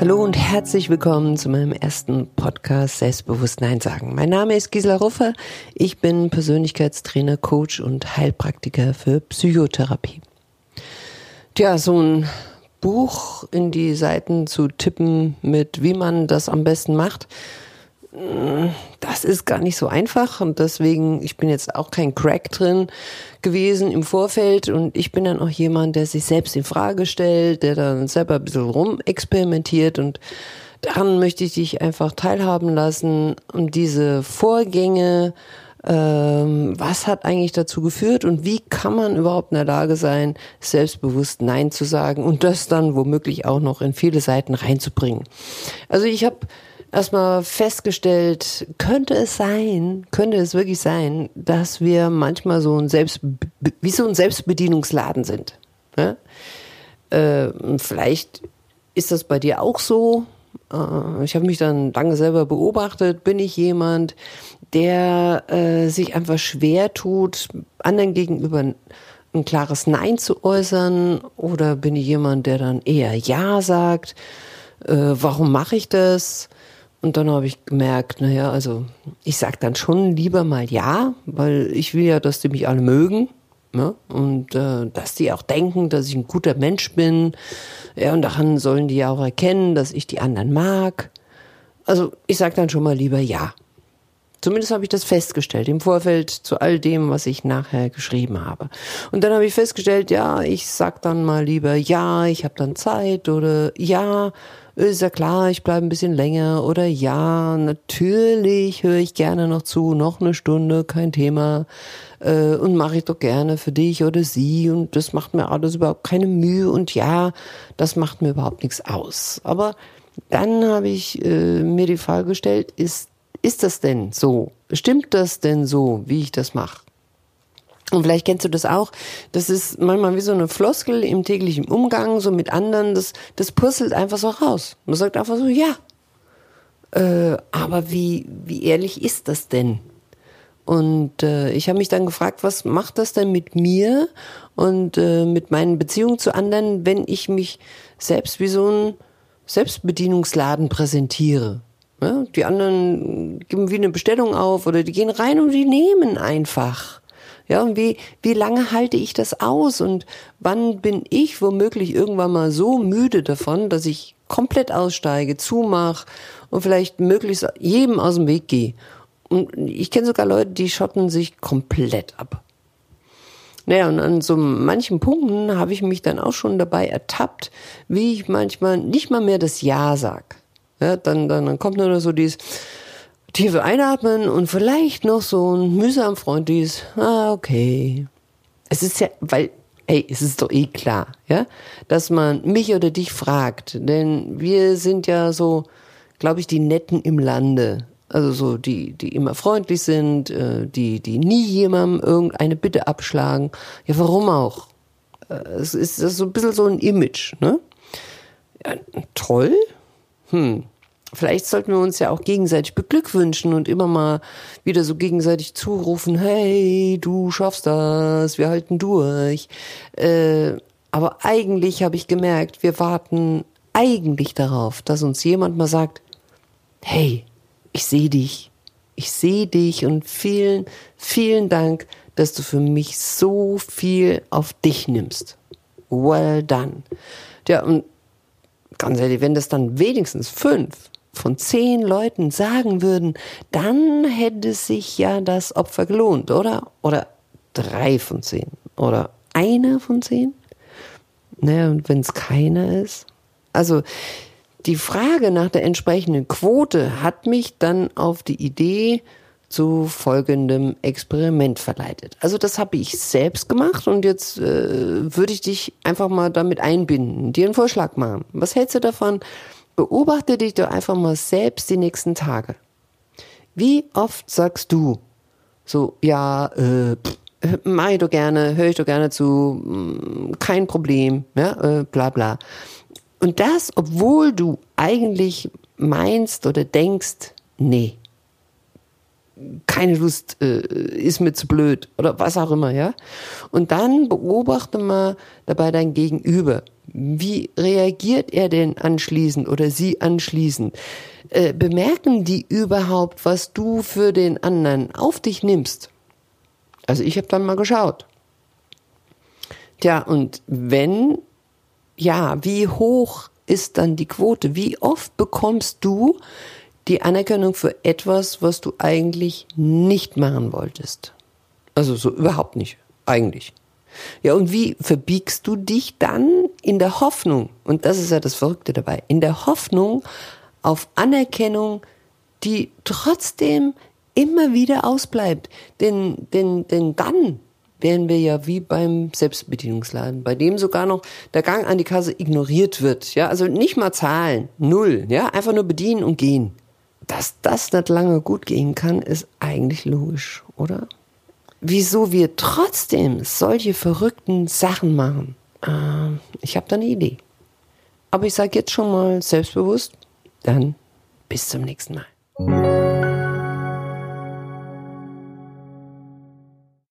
Hallo und herzlich willkommen zu meinem ersten Podcast Selbstbewusst Nein sagen. Mein Name ist Gisela Ruffer. Ich bin Persönlichkeitstrainer, Coach und Heilpraktiker für Psychotherapie. Tja, so ein Buch in die Seiten zu tippen mit wie man das am besten macht, das ist gar nicht so einfach und deswegen, ich bin jetzt auch kein Crack drin gewesen im Vorfeld und ich bin dann auch jemand, der sich selbst in Frage stellt, der dann selber ein bisschen rumexperimentiert und daran möchte ich dich einfach teilhaben lassen und diese Vorgänge, ähm, was hat eigentlich dazu geführt und wie kann man überhaupt in der Lage sein, selbstbewusst Nein zu sagen und das dann womöglich auch noch in viele Seiten reinzubringen. Also ich habe erstmal festgestellt, könnte es sein, könnte es wirklich sein, dass wir manchmal so ein Selbst, wie so ein Selbstbedienungsladen sind. Ne? Äh, vielleicht ist das bei dir auch so. Äh, ich habe mich dann lange selber beobachtet. Bin ich jemand, der äh, sich einfach schwer tut, anderen gegenüber ein klares Nein zu äußern? Oder bin ich jemand, der dann eher Ja sagt? Äh, warum mache ich das? Und dann habe ich gemerkt, naja, also ich sag dann schon lieber mal ja, weil ich will ja, dass die mich alle mögen. Ne? Und äh, dass die auch denken, dass ich ein guter Mensch bin. Ja, und daran sollen die ja auch erkennen, dass ich die anderen mag. Also ich sag dann schon mal lieber ja. Zumindest habe ich das festgestellt im Vorfeld zu all dem, was ich nachher geschrieben habe. Und dann habe ich festgestellt, ja, ich sag dann mal lieber ja, ich habe dann Zeit oder ja, ist ja klar, ich bleibe ein bisschen länger oder ja, natürlich höre ich gerne noch zu, noch eine Stunde, kein Thema äh, und mache ich doch gerne für dich oder sie und das macht mir alles überhaupt keine Mühe und ja, das macht mir überhaupt nichts aus. Aber dann habe ich äh, mir die Frage gestellt, ist, ist das denn so? Stimmt das denn so, wie ich das mache? Und vielleicht kennst du das auch. Das ist manchmal wie so eine Floskel im täglichen Umgang, so mit anderen. Das, das puzzelt einfach so raus. Man sagt einfach so, ja. Äh, aber wie, wie ehrlich ist das denn? Und äh, ich habe mich dann gefragt, was macht das denn mit mir und äh, mit meinen Beziehungen zu anderen, wenn ich mich selbst wie so ein Selbstbedienungsladen präsentiere? Ja, die anderen geben wie eine Bestellung auf oder die gehen rein und die nehmen einfach. Ja, und wie, wie lange halte ich das aus und wann bin ich womöglich irgendwann mal so müde davon, dass ich komplett aussteige, zumach und vielleicht möglichst jedem aus dem Weg gehe. Und ich kenne sogar Leute, die schotten sich komplett ab. Naja, und an so manchen Punkten habe ich mich dann auch schon dabei ertappt, wie ich manchmal nicht mal mehr das Ja sag. Ja, dann, dann, dann kommt nur so dieses, Tiefe einatmen und vielleicht noch so ein mühsam freundliches, ah, okay. Es ist ja, weil, ey, es ist doch eh klar, ja, dass man mich oder dich fragt, denn wir sind ja so, glaube ich, die Netten im Lande. Also so die, die immer freundlich sind, äh, die, die nie jemandem irgendeine Bitte abschlagen. Ja, warum auch? Äh, es ist so ein bisschen so ein Image, ne? Ja, toll. Hm, Vielleicht sollten wir uns ja auch gegenseitig beglückwünschen und immer mal wieder so gegenseitig zurufen, hey, du schaffst das, wir halten durch. Äh, aber eigentlich habe ich gemerkt, wir warten eigentlich darauf, dass uns jemand mal sagt, hey, ich sehe dich, ich sehe dich und vielen, vielen Dank, dass du für mich so viel auf dich nimmst. Well done. Ja, und ganz ehrlich, wenn das dann wenigstens fünf von zehn Leuten sagen würden, dann hätte sich ja das Opfer gelohnt, oder? Oder drei von zehn. Oder einer von zehn? Naja, und wenn es keiner ist? Also, die Frage nach der entsprechenden Quote hat mich dann auf die Idee zu folgendem Experiment verleitet. Also das habe ich selbst gemacht und jetzt äh, würde ich dich einfach mal damit einbinden, dir einen Vorschlag machen. Was hältst du davon, Beobachte dich doch einfach mal selbst die nächsten Tage. Wie oft sagst du so, ja, äh, mach ich doch gerne, höre ich doch gerne zu, mm, kein Problem, ja, äh, bla bla. Und das, obwohl du eigentlich meinst oder denkst, nee, keine Lust, äh, ist mir zu blöd oder was auch immer, ja. Und dann beobachte mal dabei dein Gegenüber Wie reagiert er denn anschließend oder sie anschließend? Äh, bemerken die überhaupt, was du für den anderen auf dich nimmst? Also ich habe dann mal geschaut. Tja, und wenn, ja, wie hoch ist dann die Quote? Wie oft bekommst du die Anerkennung für etwas, was du eigentlich nicht machen wolltest? Also so überhaupt nicht, eigentlich. Ja, und wie verbiegst du dich dann in der Hoffnung, und das ist ja das Verrückte dabei, in der Hoffnung auf Anerkennung, die trotzdem immer wieder ausbleibt. Denn, denn, denn dann wären wir ja wie beim Selbstbedienungsladen, bei dem sogar noch der Gang an die Kasse ignoriert wird. Ja, also nicht mal zahlen, null, ja, einfach nur bedienen und gehen. Dass das nicht lange gut gehen kann, ist eigentlich logisch, oder? wieso wir trotzdem solche verrückten Sachen machen. Äh, ich habe da eine Idee. Aber ich sage jetzt schon mal selbstbewusst, dann bis zum nächsten Mal.